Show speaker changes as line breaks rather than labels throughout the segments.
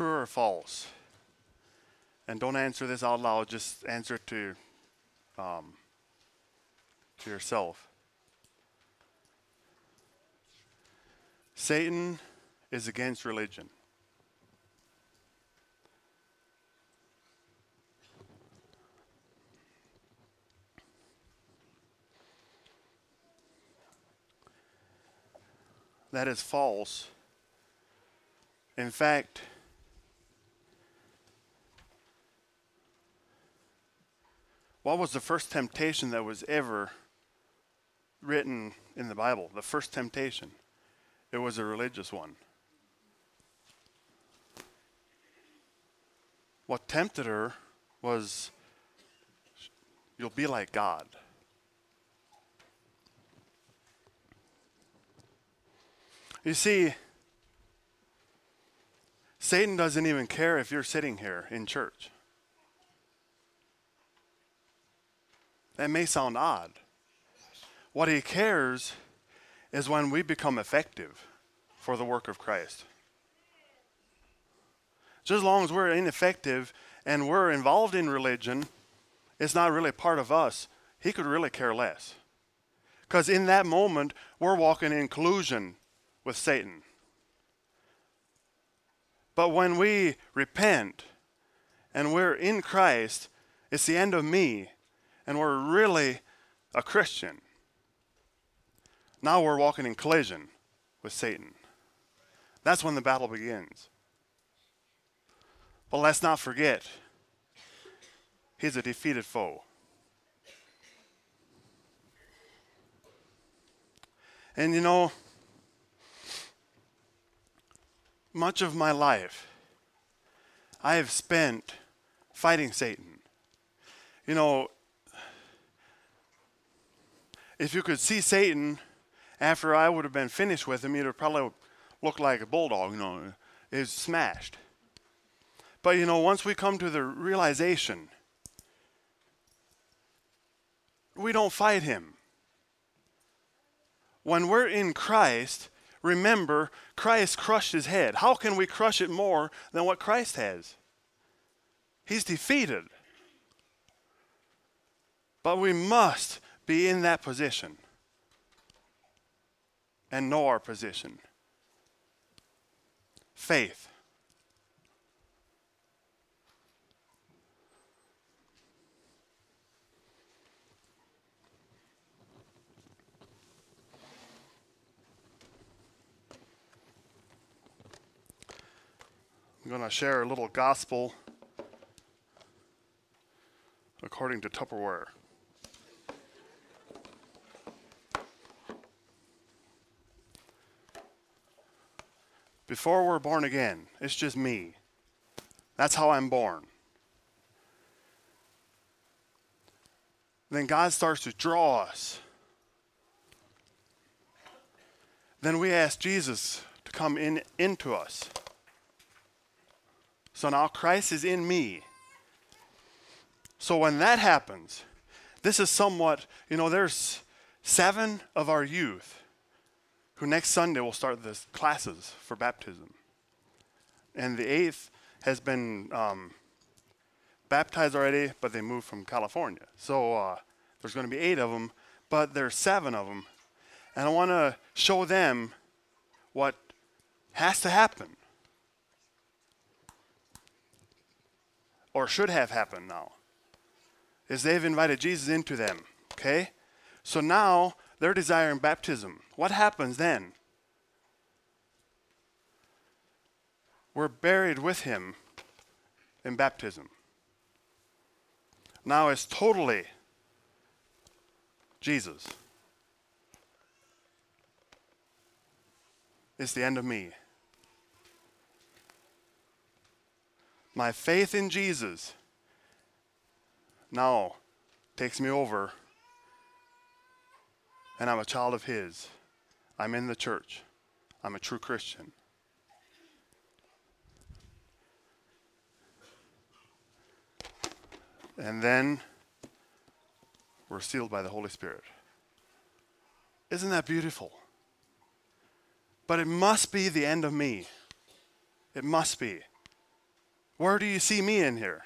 true or false? And don't answer this out loud, just answer it to, um, to yourself. Satan is against religion. That is false. In fact, what was the first temptation that was ever written in the Bible? The first temptation. It was a religious one. What tempted her was you'll be like God. You see, Satan doesn't even care if you're sitting here in church. That may sound odd. What he cares is when we become effective for the work of Christ. Just as long as we're ineffective and we're involved in religion, it's not really part of us. He could really care less. Because in that moment, we're walking in collusion with Satan. But when we repent and we're in Christ, it's the end of me, and we're really a Christian. Now we're walking in collision with Satan. That's when the battle begins. But let's not forget, he's a defeated foe. And you know, much of my life I have spent fighting Satan. You know, if you could see Satan after I would have been finished with him, he'd have probably looked like a bulldog, you know, is smashed. But you know, once we come to the realization, we don't fight him. When we're in Christ, remember, Christ crushed his head. How can we crush it more than what Christ has? He's defeated. But we must be in that position and know our position. Faith. I'm going to share a little gospel according to Tupperware. Before we're born again, it's just me. That's how I'm born. Then God starts to draw us. Then we ask Jesus to come in into us. So now Christ is in me. So when that happens, this is somewhat, you know, there's seven of our youth who next Sunday will start the classes for baptism. And the eighth has been um, baptized already, but they moved from California. So uh, there's going to be eight of them, but there's seven of them. And I want to show them what has to happen. or should have happened now, is they've invited Jesus into them. Okay? So now they're desiring baptism. What happens then? We're buried with him in baptism. Now it's totally Jesus. It's the end of me. my faith in Jesus now takes me over, and I'm a child of His. I'm in the church. I'm a true Christian. And then we're sealed by the Holy Spirit. Isn't that beautiful? But it must be the end of me. It must be. Where do you see me in here?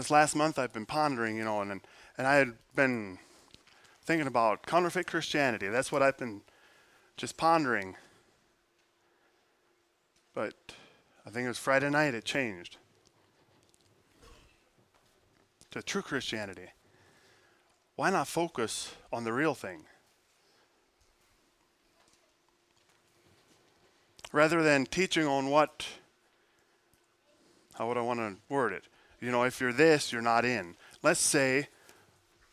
This last month I've been pondering, you know, and and I had been thinking about counterfeit Christianity. That's what I've been just pondering. But I think it was Friday night it changed to true Christianity. Why not focus on the real thing? Rather than teaching on what, how would I want to word it? You know, if you're this, you're not in. Let's say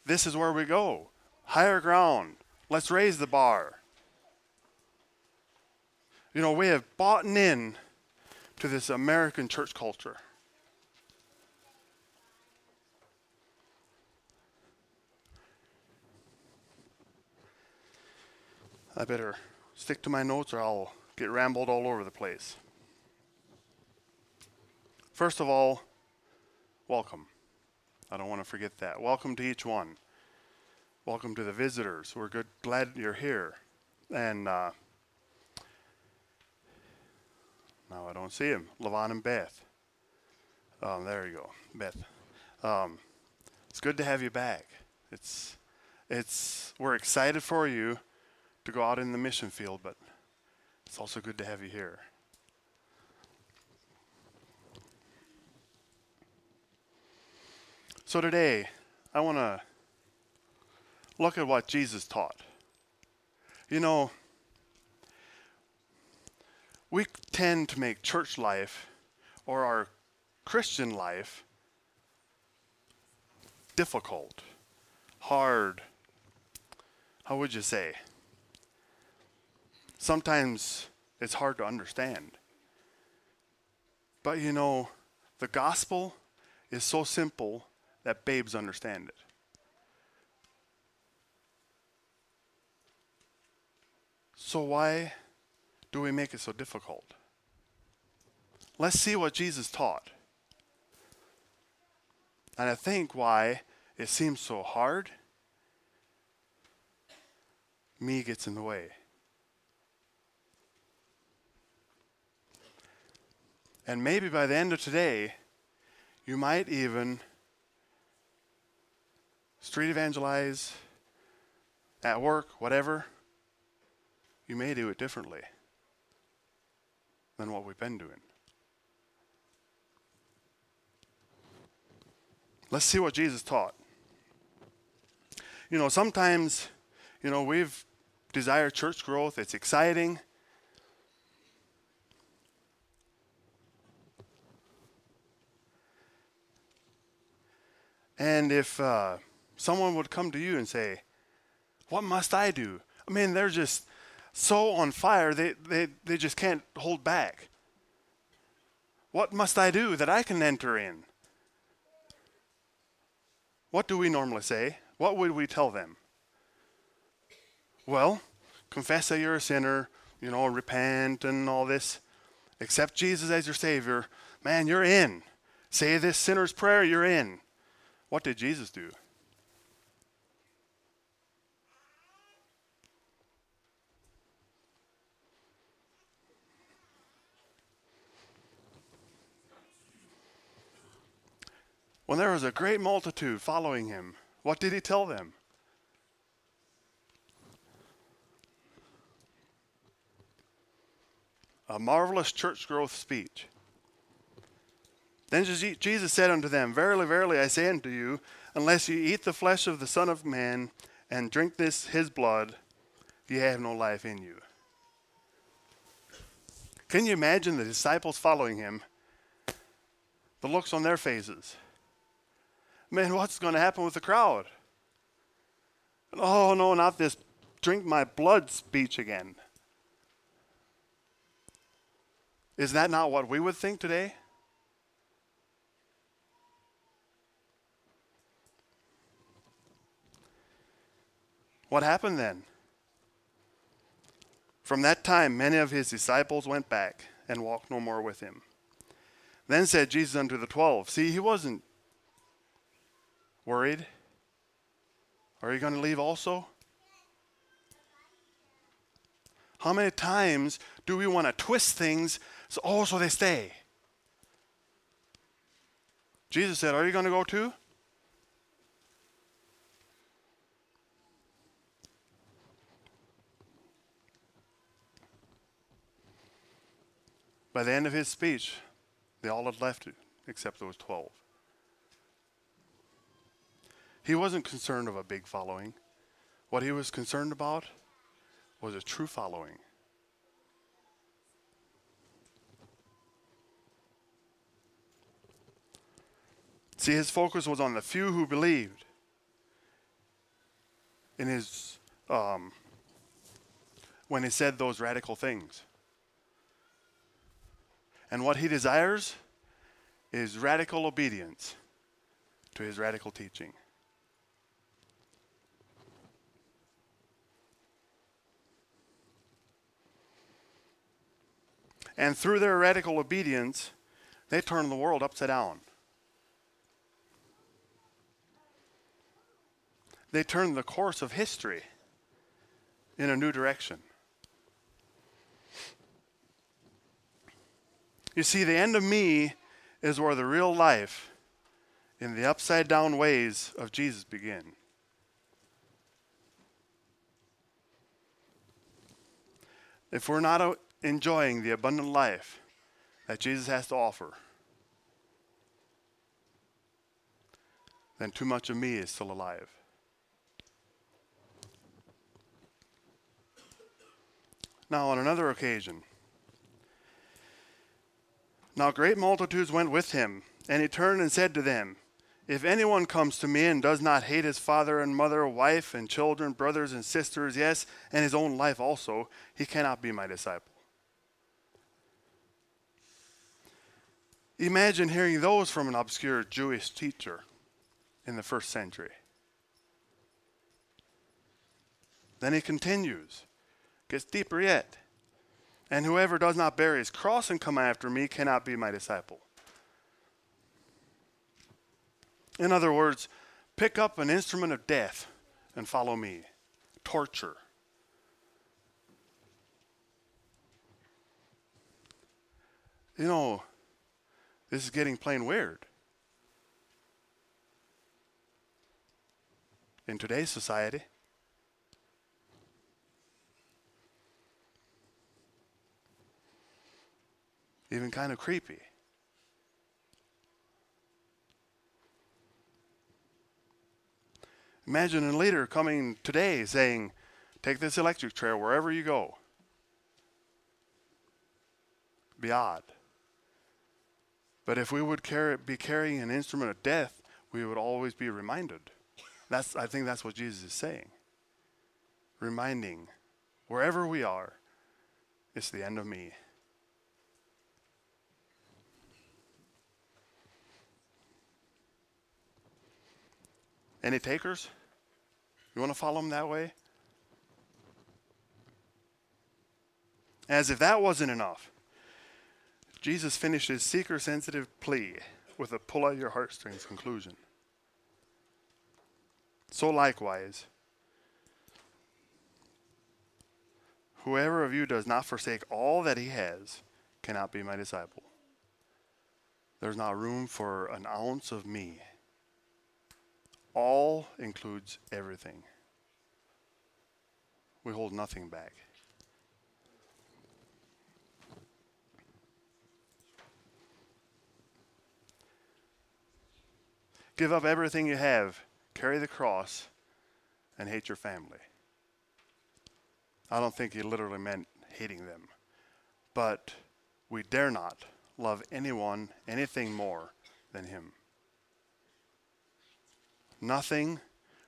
this is where we go higher ground. Let's raise the bar. You know, we have bought in to this American church culture. I better stick to my notes or I'll get rambled all over the place. First of all, welcome. I don't want to forget that. Welcome to each one. Welcome to the visitors. We're good, glad you're here. And uh, now I don't see him. Levon and Beth. Um, there you go, Beth. Um, it's good to have you back. It's it's we're excited for you to go out in the mission field, but it's also good to have you here. So today, I want to look at what Jesus taught. You know, we tend to make church life or our Christian life difficult, hard. How would you say? Sometimes it's hard to understand. But you know, the gospel is so simple that babes understand it. So why do we make it so difficult? Let's see what Jesus taught. And I think why it seems so hard, me gets in the way. And maybe by the end of today, you might even street evangelize at work, whatever. You may do it differently than what we've been doing. Let's see what Jesus taught. You know, sometimes, you know, we've desired church growth, it's exciting. And if uh, someone would come to you and say, What must I do? I mean, they're just so on fire, they, they, they just can't hold back. What must I do that I can enter in? What do we normally say? What would we tell them? Well, confess that you're a sinner, you know, repent and all this. Accept Jesus as your Savior. Man, you're in. Say this sinner's prayer, you're in. What did Jesus do? When there was a great multitude following him, what did he tell them? A marvelous church growth speech. Then Jesus said unto them, Verily, verily, I say unto you, unless you eat the flesh of the Son of Man and drink this his blood, ye have no life in you. Can you imagine the disciples following him? The looks on their faces. Man, what's going to happen with the crowd? Oh, no, not this drink my blood speech again. Is that not what we would think today? What happened then? From that time, many of his disciples went back and walked no more with him. Then said Jesus unto the twelve, See, he wasn't worried Are you going to leave also? How many times do we want to twist things so, oh, so they stay? Jesus said, Are you going to go too? By the end of his speech, they all had left except those 12. He wasn't concerned of a big following. What he was concerned about was a true following. See, his focus was on the few who believed in his um, when he said those radical things. And what he desires is radical obedience to his radical teaching. And through their radical obedience, they turned the world upside down. They turned the course of history in a new direction. You see, the end of me is where the real life in the upside down ways of Jesus begin. If we're not enjoying the abundant life that Jesus has to offer, then too much of me is still alive. Now, on another occasion, now great multitudes went with him, and he turned and said to them, If anyone comes to me and does not hate his father and mother, wife and children, brothers and sisters, yes, and his own life also, he cannot be my disciple. Imagine hearing those from an obscure Jewish teacher in the first century. Then he continues, gets deeper yet. And whoever does not bear his cross and come after me cannot be my disciple. In other words, pick up an instrument of death and follow me. Torture. You know, this is getting plain weird. In today's society, even kind of creepy. Imagine a leader coming today saying, Take this electric chair wherever you go. Be odd. But if we would carry, be carrying an instrument of death, we would always be reminded. That's, I think that's what Jesus is saying. Reminding, wherever we are, it's the end of me. Any takers? You want to follow him that way? As if that wasn't enough. Jesus finished his seeker sensitive plea with a pull out your heartstrings conclusion. So likewise, whoever of you does not forsake all that he has cannot be my disciple. There's not room for an ounce of me. All includes everything. We hold nothing back. Give up everything you have, carry the cross, and hate your family. I don't think he literally meant hating them. But we dare not love anyone, anything more than him. Nothing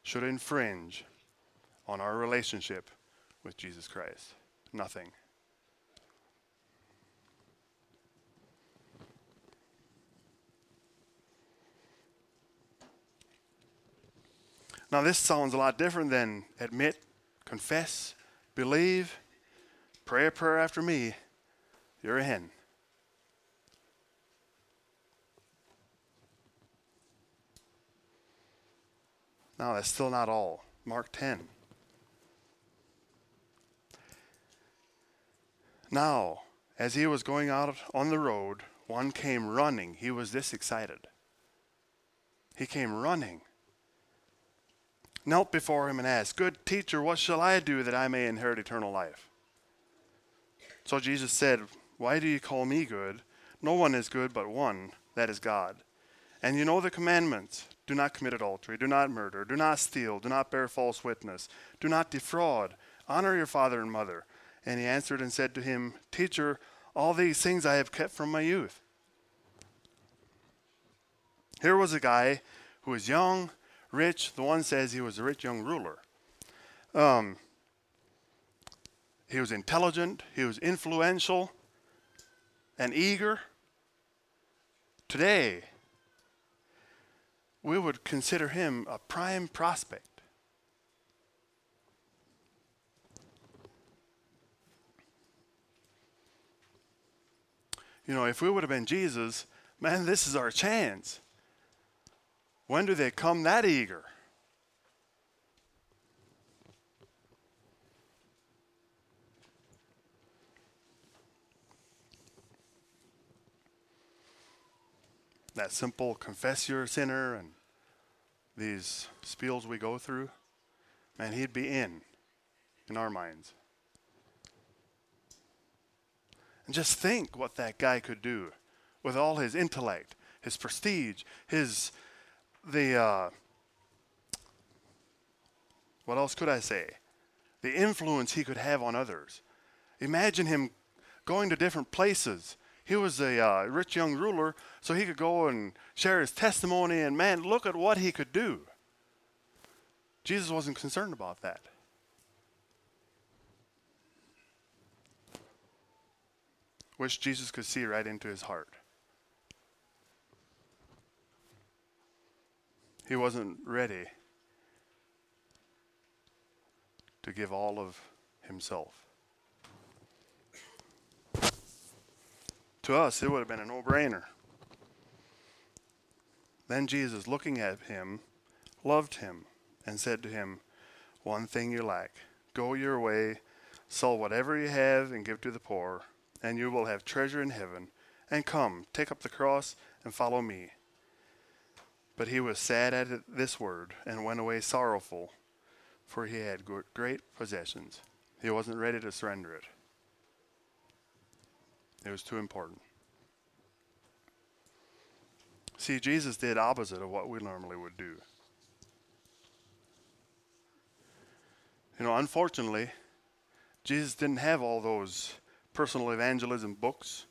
should infringe on our relationship with Jesus Christ. Nothing. Now, this sounds a lot different than admit, confess, believe, pray a prayer after me. You're a hen. Now, that's still not all. Mark 10. Now, as he was going out on the road, one came running. He was this excited. He came running, knelt before him, and asked, Good teacher, what shall I do that I may inherit eternal life? So Jesus said, Why do you call me good? No one is good but one, that is God. And you know the commandments do not commit adultery, do not murder, do not steal, do not bear false witness, do not defraud, honor your father and mother. And he answered and said to him, Teacher, all these things I have kept from my youth. Here was a guy who was young, rich. The one says he was a rich young ruler. Um, he was intelligent, he was influential and eager. Today, we would consider him a prime prospect. You know, if we would have been Jesus, man, this is our chance. When do they come that eager? That simple confess you're a sinner and these spiels we go through, man, he'd be in, in our minds. And just think what that guy could do with all his intellect, his prestige, his, the, uh, what else could I say? The influence he could have on others. Imagine him going to different places. He was a uh, rich young ruler, so he could go and share his testimony, and man, look at what he could do. Jesus wasn't concerned about that. Wish Jesus could see right into his heart. He wasn't ready to give all of himself. To us, it would have been a no brainer. Then Jesus, looking at him, loved him and said to him, One thing you lack. Go your way, sell whatever you have, and give to the poor and you will have treasure in heaven. And come, take up the cross and follow me. But he was sad at this word and went away sorrowful, for he had great possessions. He wasn't ready to surrender it. It was too important. See, Jesus did opposite of what we normally would do. You know, unfortunately, Jesus didn't have all those personal evangelism books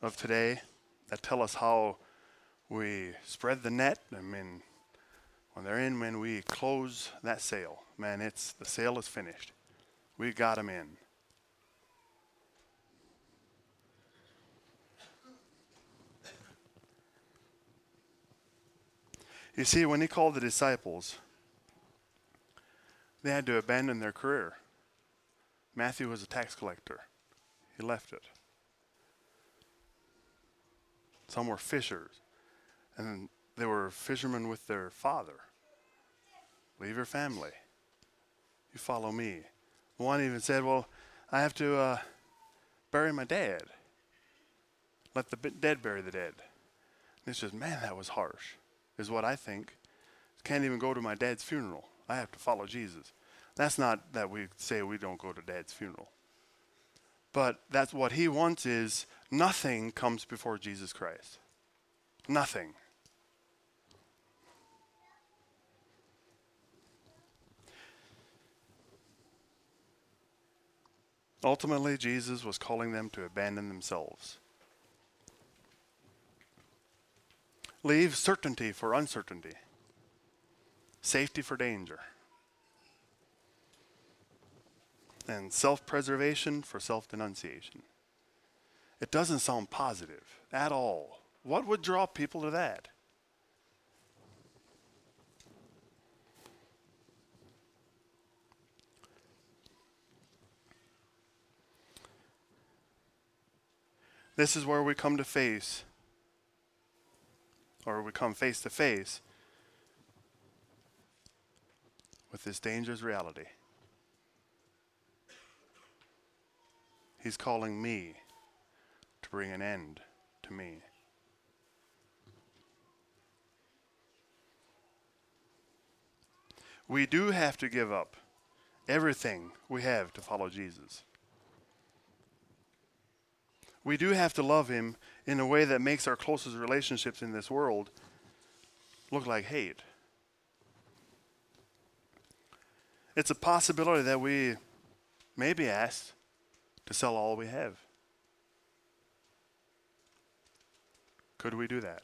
of today that tell us how we spread the net. I mean, when they're in, when we close that sale, man, it's the sale is finished. We got them in. You see, when he called the disciples, they had to abandon their career. Matthew was a tax collector. He left it. Some were fishers, and they were fishermen with their father. Leave your family. You follow me. One even said, Well, I have to uh, bury my dad. Let the dead bury the dead. And it's just, man, that was harsh, is what I think. Can't even go to my dad's funeral. I have to follow Jesus. That's not that we say we don't go to dad's funeral. But that's what he wants is nothing comes before Jesus Christ. Nothing. Ultimately, Jesus was calling them to abandon themselves. Leave certainty for uncertainty, safety for danger and self preservation for self denunciation. It doesn't sound positive at all. What would draw people to that? This is where we come to face, or we come face to face with this dangerous reality. He's calling me to bring an end to me. We do have to give up everything we have to follow Jesus. We do have to love Him in a way that makes our closest relationships in this world look like hate. It's a possibility that we may be asked to sell all we have. Could we do that?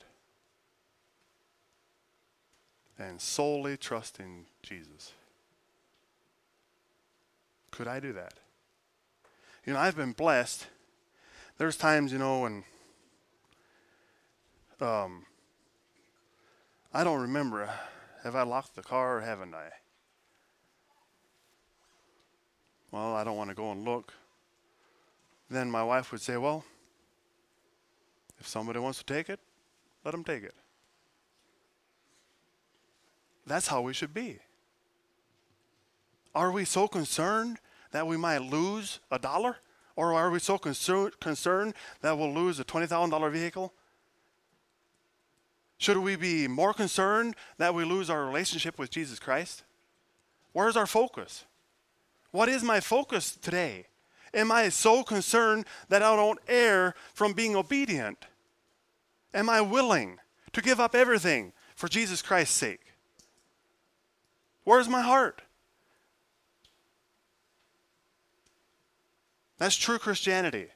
And solely trust in Jesus. Could I do that? You know, I've been blessed. There's times, you know, when um, I don't remember. Have I locked the car or haven't I? Well, I don't want to go and look. Then my wife would say, Well, if somebody wants to take it, let them take it. That's how we should be. Are we so concerned that we might lose a dollar? Or are we so concerned, that we'll lose a $20,000 vehicle? Should we be more concerned that we lose our relationship with Jesus Christ? Where's our focus? What is my focus today? Am I so concerned that I don't err from being obedient? Am I willing to give up everything for Jesus Christ's sake? Where's my heart? That's true Christianity.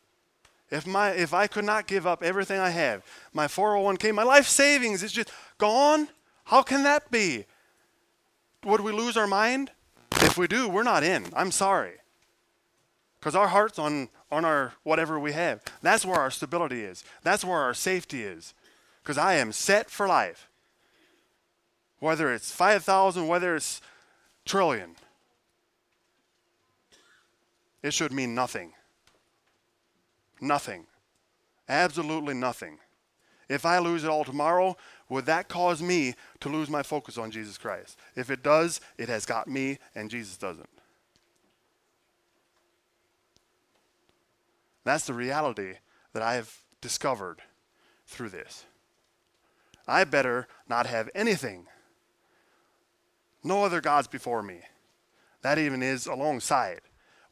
If, my, if I could not give up everything I have, my 401k, my life savings is just gone, how can that be? Would we lose our mind? If we do, we're not in. I'm sorry. Because our heart's on, on our whatever we have. That's where our stability is. That's where our safety is. Because I am set for life. Whether it's 5,000, whether it's trillion, it should mean nothing. Nothing. Absolutely nothing. If I lose it all tomorrow, would that cause me to lose my focus on Jesus Christ? If it does, it has got me and Jesus doesn't. That's the reality that I have discovered through this. I better not have anything. No other gods before me. That even is alongside.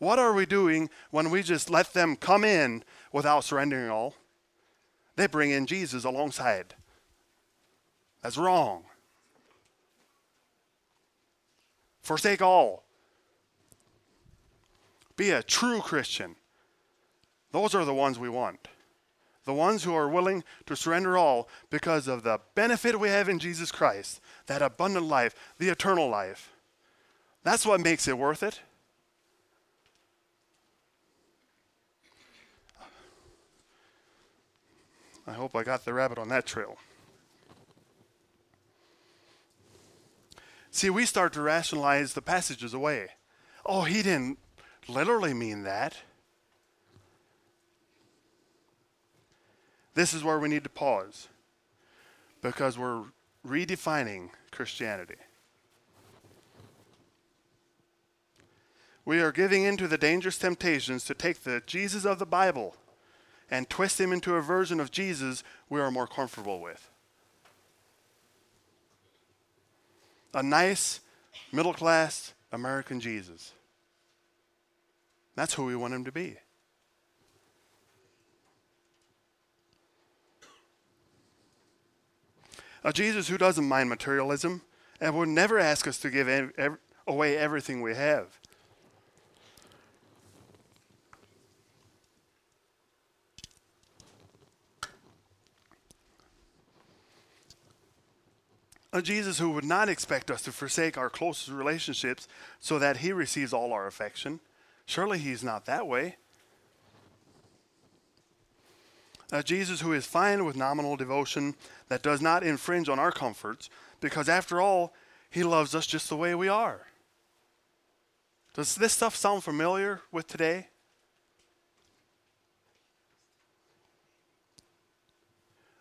What are we doing when we just let them come in without surrendering all? They bring in Jesus alongside. That's wrong. Forsake all. Be a true Christian. Those are the ones we want. The ones who are willing to surrender all because of the benefit we have in Jesus Christ, that abundant life, the eternal life. That's what makes it worth it. I hope I got the rabbit on that trail. See, we start to rationalize the passages away. Oh, he didn't literally mean that. This is where we need to pause because we're redefining Christianity. We are giving in to the dangerous temptations to take the Jesus of the Bible and twist him into a version of Jesus we are more comfortable with. A nice, middle class American Jesus. That's who we want him to be. A Jesus who doesn't mind materialism and would never ask us to give away everything we have. A Jesus who would not expect us to forsake our closest relationships so that he receives all our affection. Surely he's not that way. A Jesus who is fine with nominal devotion that does not infringe on our comforts, because after all, he loves us just the way we are. Does this stuff sound familiar with today?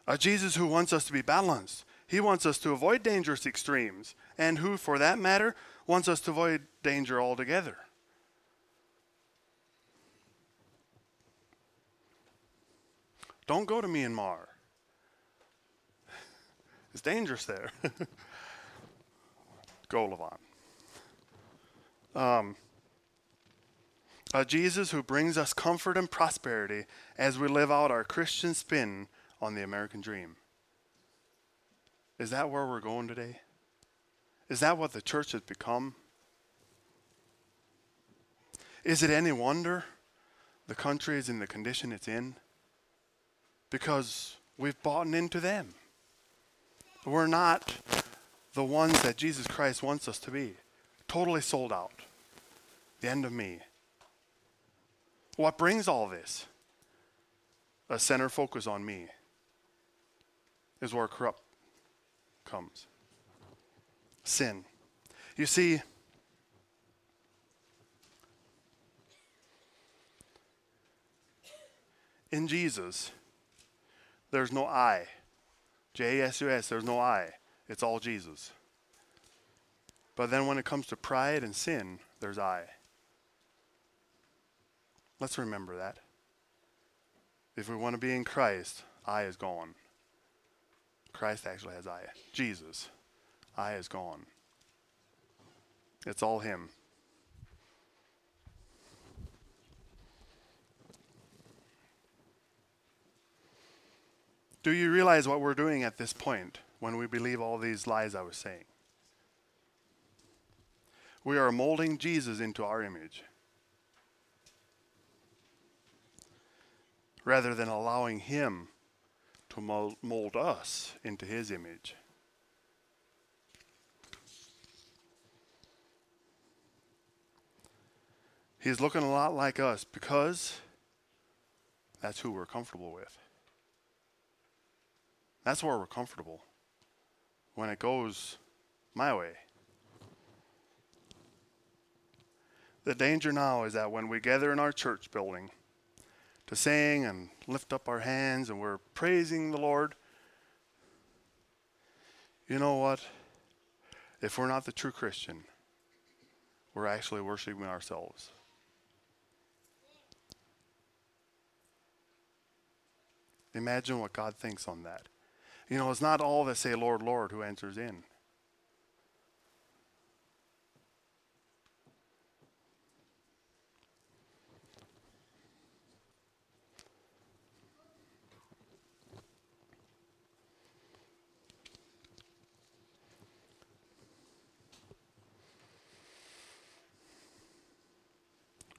A Jesus who wants us to be balanced, he wants us to avoid dangerous extremes, and who, for that matter, wants us to avoid danger altogether. Don't go to Myanmar. It's dangerous there. go, Levon. Um, a Jesus who brings us comfort and prosperity as we live out our Christian spin on the American dream. Is that where we're going today? Is that what the church has become? Is it any wonder the country is in the condition it's in? Because we've bought into them. We're not the ones that Jesus Christ wants us to be. Totally sold out. The end of me. What brings all this? A center focus on me is where corrupt comes. Sin. You see, in Jesus, there's no I. J S U S, there's no I. It's all Jesus. But then when it comes to pride and sin, there's I. Let's remember that. If we want to be in Christ, I is gone. Christ actually has I. Jesus, I is gone. It's all Him. Do you realize what we're doing at this point when we believe all these lies I was saying? We are molding Jesus into our image. rather than allowing Him to mold us into His image. He's looking a lot like us because that's who we're comfortable with. That's where we're comfortable when it goes my way. The danger now is that when we gather in our church building, to sing and lift up our hands and we're praising the Lord, you know what? If we're not the true Christian, we're actually worshiping ourselves. Imagine what God thinks on that. You know, it's not all that say, Lord, Lord, who answers in.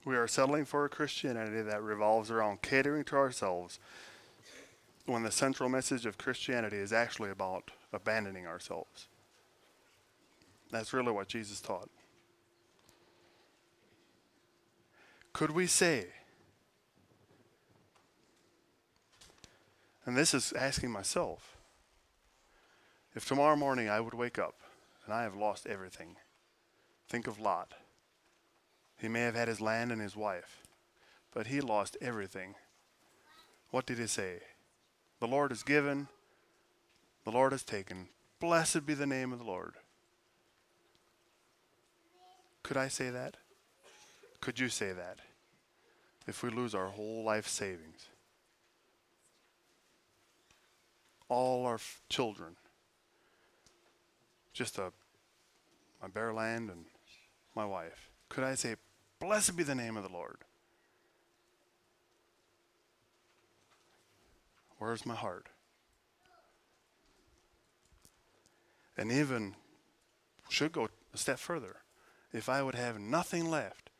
We are settling for a Christianity that revolves around catering to ourselves when the central message of Christianity is actually about abandoning ourselves. That's really what Jesus taught. Could we say, and this is asking myself, if tomorrow morning I would wake up and I have lost everything, think of Lot. He may have had his land and his wife, but he lost everything. What did he say? The Lord has given, the Lord has taken. Blessed be the name of the Lord. Could I say that? Could you say that? If we lose our whole life savings, all our f- children, just a my bare land and my wife. Could I say, Blessed be the name of the Lord. Where's my heart? And even should go a step further. If I would have nothing left,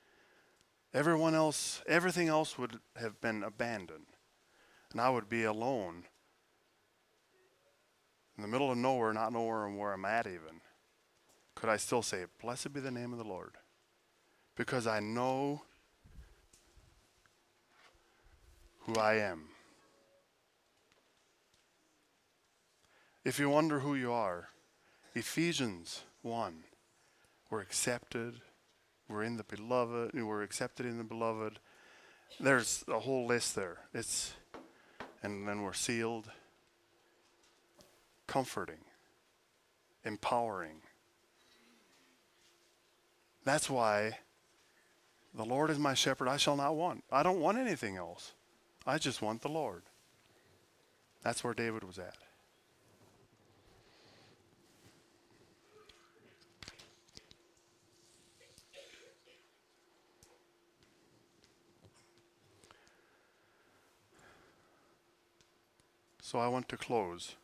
everyone else, everything else would have been abandoned. And I would be alone in the middle of nowhere, not knowing where I'm at even. Could I still say, Blessed be the name of the Lord? Because I know who I am. If you wonder who you are, Ephesians 1, we're accepted, we're in the beloved, we're accepted in the beloved. There's a whole list there. It's and then we're sealed, comforting, empowering, That's why the Lord is my shepherd, I shall not want. I don't want anything else. I just want the Lord. That's where David was at. So I want to close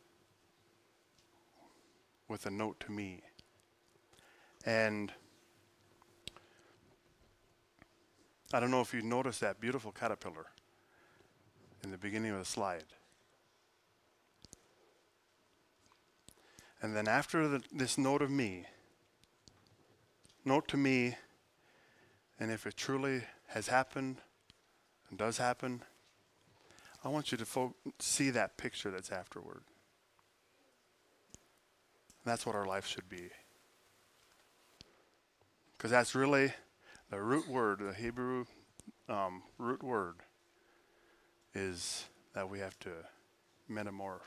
with a note to me. And I don't know if you noticed that beautiful caterpillar in the beginning of the slide. And then after the, this note of me, note to me, and if it truly has happened and does happen, I want you to see that picture that's afterward. That's what our life should be. Because that's really the root word, the Hebrew um, root word, is that we have to metamorph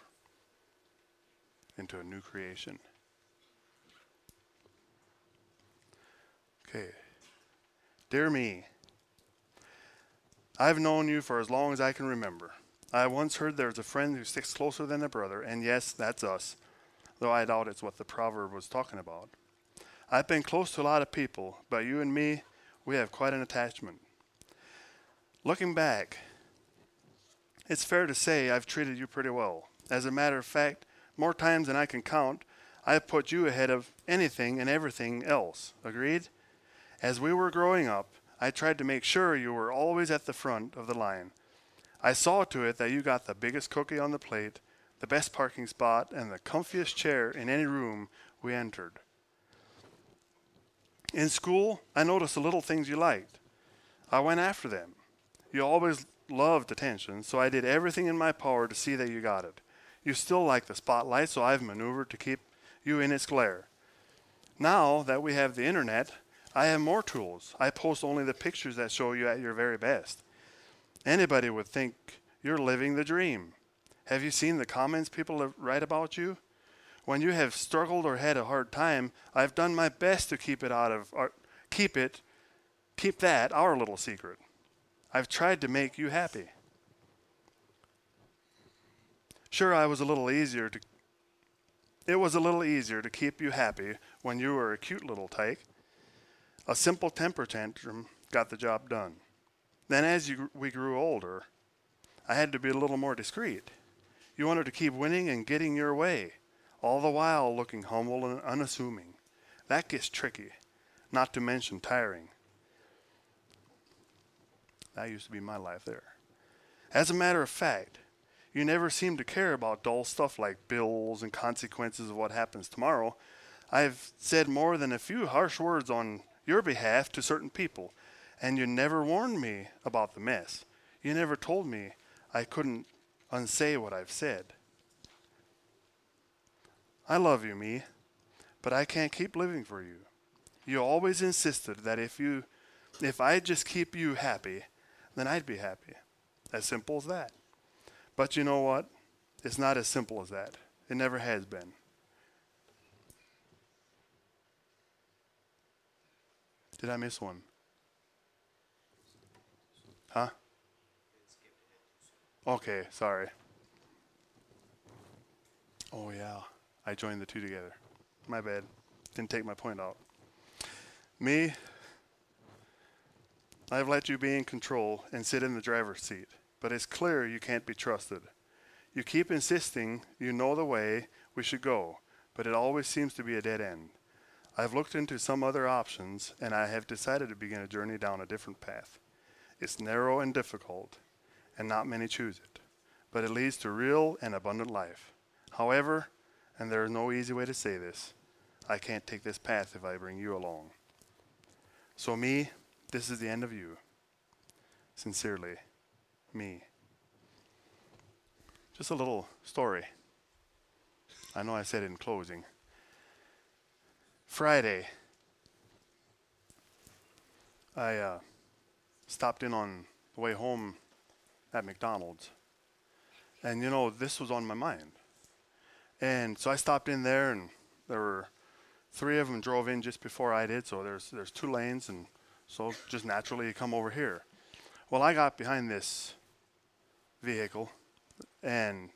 into a new creation. Okay. Dear me, I've known you for as long as I can remember. I once heard there's a friend who sticks closer than a brother, and yes, that's us, though I doubt it's what the proverb was talking about. I've been close to a lot of people, but you and me, we have quite an attachment. Looking back, it's fair to say I've treated you pretty well. As a matter of fact, more times than I can count, I have put you ahead of anything and everything else. Agreed? As we were growing up, I tried to make sure you were always at the front of the line. I saw to it that you got the biggest cookie on the plate, the best parking spot, and the comfiest chair in any room we entered. In school, I noticed the little things you liked. I went after them. You always loved attention, so I did everything in my power to see that you got it. You still like the spotlight, so I've maneuvered to keep you in its glare. Now that we have the internet, I have more tools. I post only the pictures that show you at your very best. Anybody would think you're living the dream. Have you seen the comments people write about you? When you have struggled or had a hard time, I've done my best to keep it out of our, keep it keep that our little secret. I've tried to make you happy. Sure, I was a little easier to it was a little easier to keep you happy when you were a cute little tyke. A simple temper tantrum got the job done. Then, as you, we grew older, I had to be a little more discreet. You wanted to keep winning and getting your way, all the while looking humble and unassuming. That gets tricky, not to mention tiring. That used to be my life there. As a matter of fact, you never seem to care about dull stuff like bills and consequences of what happens tomorrow. I've said more than a few harsh words on your behalf to certain people, and you never warned me about the mess. You never told me I couldn't unsay what I've said. I love you, me, but I can't keep living for you. You always insisted that if you if I just keep you happy, then I'd be happy. As simple as that. But you know what? It's not as simple as that. It never has been. Did I miss one? Huh? Okay, sorry. Oh, yeah. I joined the two together. My bad. Didn't take my point out. Me, I've let you be in control and sit in the driver's seat, but it's clear you can't be trusted. You keep insisting you know the way we should go, but it always seems to be a dead end. I've looked into some other options, and I have decided to begin a journey down a different path. It's narrow and difficult, and not many choose it, but it leads to real and abundant life. However, and there is no easy way to say this, I can't take this path if I bring you along. So, me, this is the end of you. Sincerely, me. Just a little story. I know I said in closing. Friday, I uh, stopped in on the way home at McDonald's. And you know, this was on my mind. And so I stopped in there, and there were three of them drove in just before I did, so there's there's two lanes, and so just naturally you come over here. Well, I got behind this vehicle, and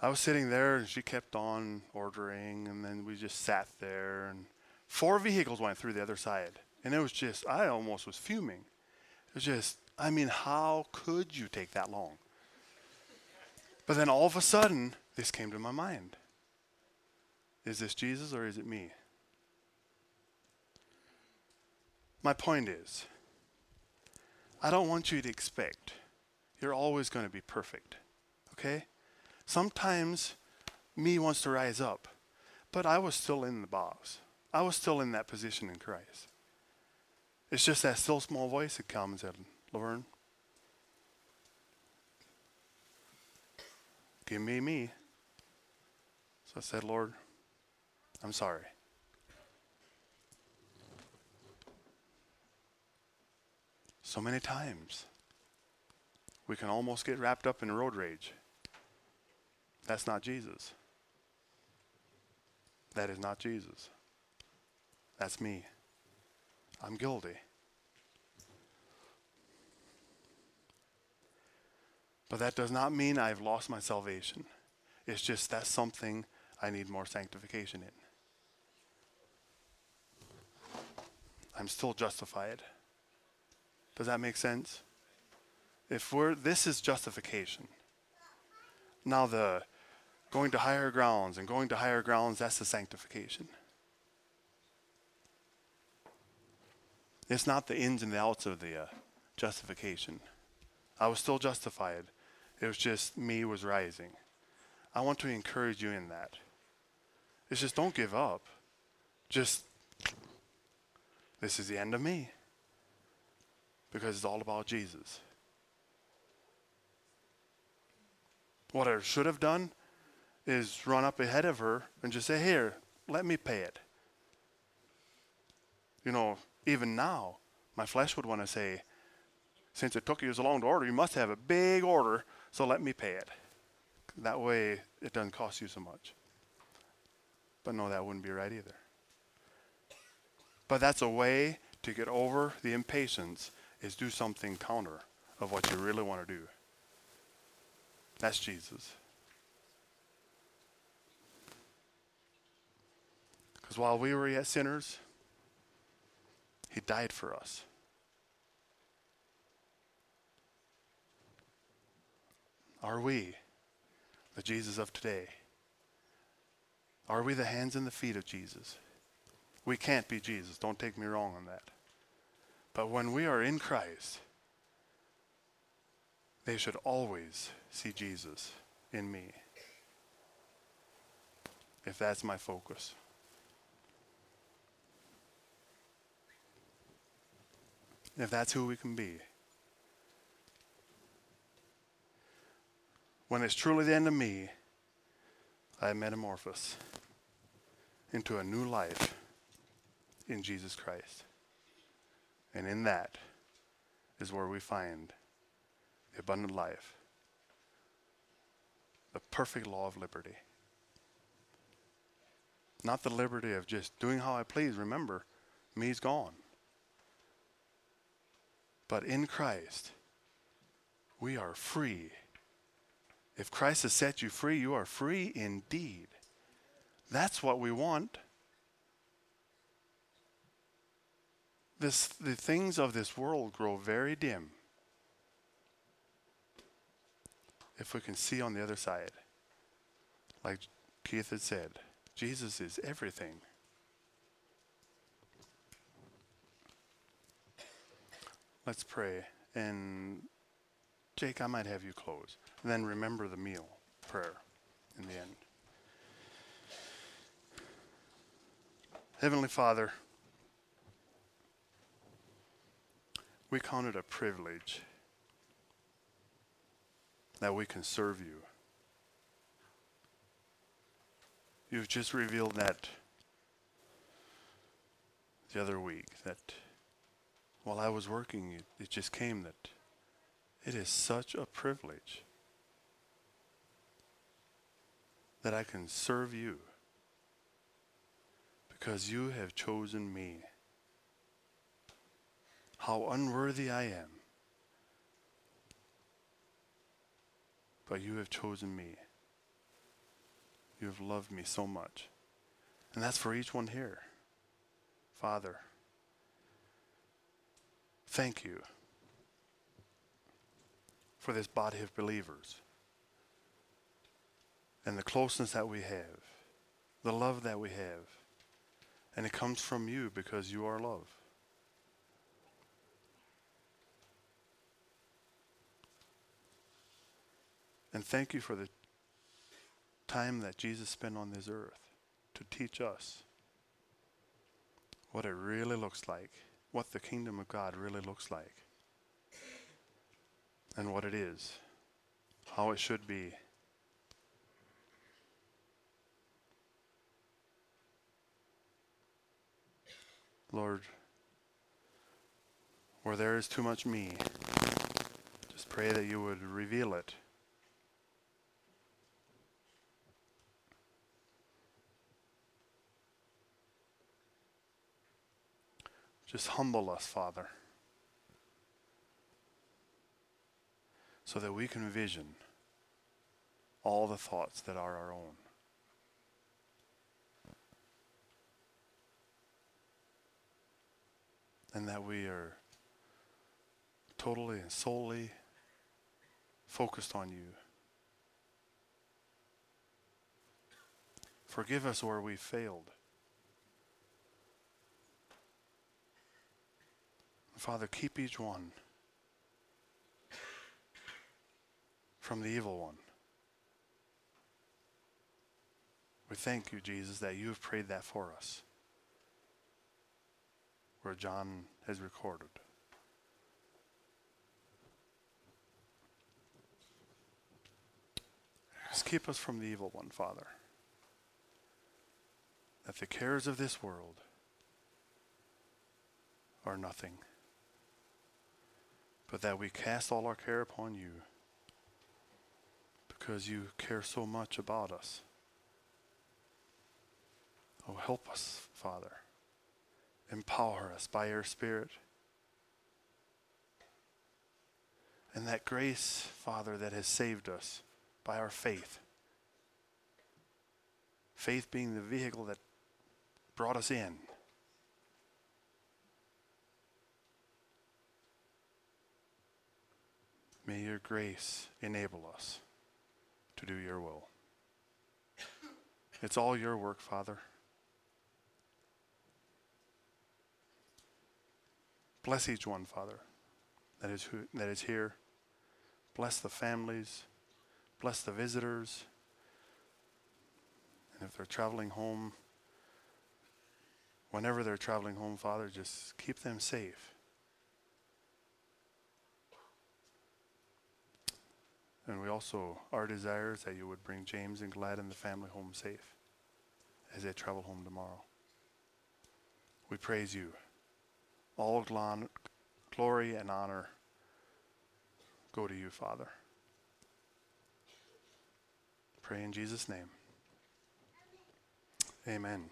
I was sitting there, and she kept on ordering, and then we just sat there, and four vehicles went through the other side, and it was just I almost was fuming. It was just, I mean, how could you take that long? But then all of a sudden, this came to my mind. Is this Jesus or is it me? My point is, I don't want you to expect you're always going to be perfect. Okay? Sometimes me wants to rise up, but I was still in the box. I was still in that position in Christ. It's just that still small voice that comes and Laverne, give me me. So I said, Lord, I'm sorry. So many times we can almost get wrapped up in road rage. That's not Jesus. That is not Jesus. That's me. I'm guilty. But that does not mean I've lost my salvation. It's just that's something I need more sanctification in. I'm still justified. Does that make sense? If we're this is justification. Now the going to higher grounds and going to higher grounds that's the sanctification. It's not the ins and the outs of the uh, justification. I was still justified. It was just me was rising. I want to encourage you in that. It's just don't give up. Just, this is the end of me. Because it's all about Jesus. What I should have done is run up ahead of her and just say, Here, let me pay it. You know, even now, my flesh would want to say, Since it took you so long to order, you must have a big order, so let me pay it. That way, it doesn't cost you so much. But no, that wouldn't be right either. But that's a way to get over the impatience is do something counter of what you really want to do. That's Jesus. Because while we were yet sinners, he died for us. Are we the Jesus of today? Are we the hands and the feet of Jesus? We can't be Jesus. Don't take me wrong on that. But when we are in Christ, they should always see Jesus in me. If that's my focus. If that's who we can be. When it's truly the end of me, I metamorphose into a new life in Jesus Christ. And in that is where we find the abundant life, the perfect law of liberty. Not the liberty of just doing how I please. Remember, me's gone. But in Christ, we are free. If Christ has set you free, you are free indeed. That's what we want. This, the things of this world grow very dim if we can see on the other side. Like Keith had said, Jesus is everything. Let's pray. And Jake, I might have you close. And then remember the meal prayer in the end. Heavenly Father, we count it a privilege that we can serve you. You've just revealed that the other week that while I was working, it, it just came that it is such a privilege that I can serve you. because you have chosen me. How unworthy I am. But you have chosen me. You have loved me so much. And that's for each one here. Father, thank you for this body of believers and the closeness that we have, the love that we have. And it comes from you because you are love. And thank you for the time that Jesus spent on this earth to teach us what it really looks like, what the kingdom of God really looks like, and what it is, how it should be. Lord, where there is too much me, just pray that you would reveal it. Just humble us, Father, so that we can vision all the thoughts that are our own. And that we are totally and solely focused on you. Forgive us where we failed. Father, keep each one from the evil one. We thank you, Jesus, that you have prayed that for us, where John has recorded. Just keep us from the evil one, Father. That the cares of this world are nothing but that we cast all our care upon you because you care so much about us. Oh, help us, Father. Empower us by your Spirit. And that grace, Father, that has saved us by our faith. Faith being the vehicle that brought us in. May your grace enable us to do your will. It's all your work, Father. Bless each one, Father, that is, who, that is here. Bless the families. Bless the visitors. And if they're traveling home, whenever they're traveling home, Father, just keep them safe. And we also, our desire is that you would bring James and Glad and the family home safe as they travel home tomorrow. We praise you. All glory and honor go to you, Father. Pray in Jesus' name. Amen.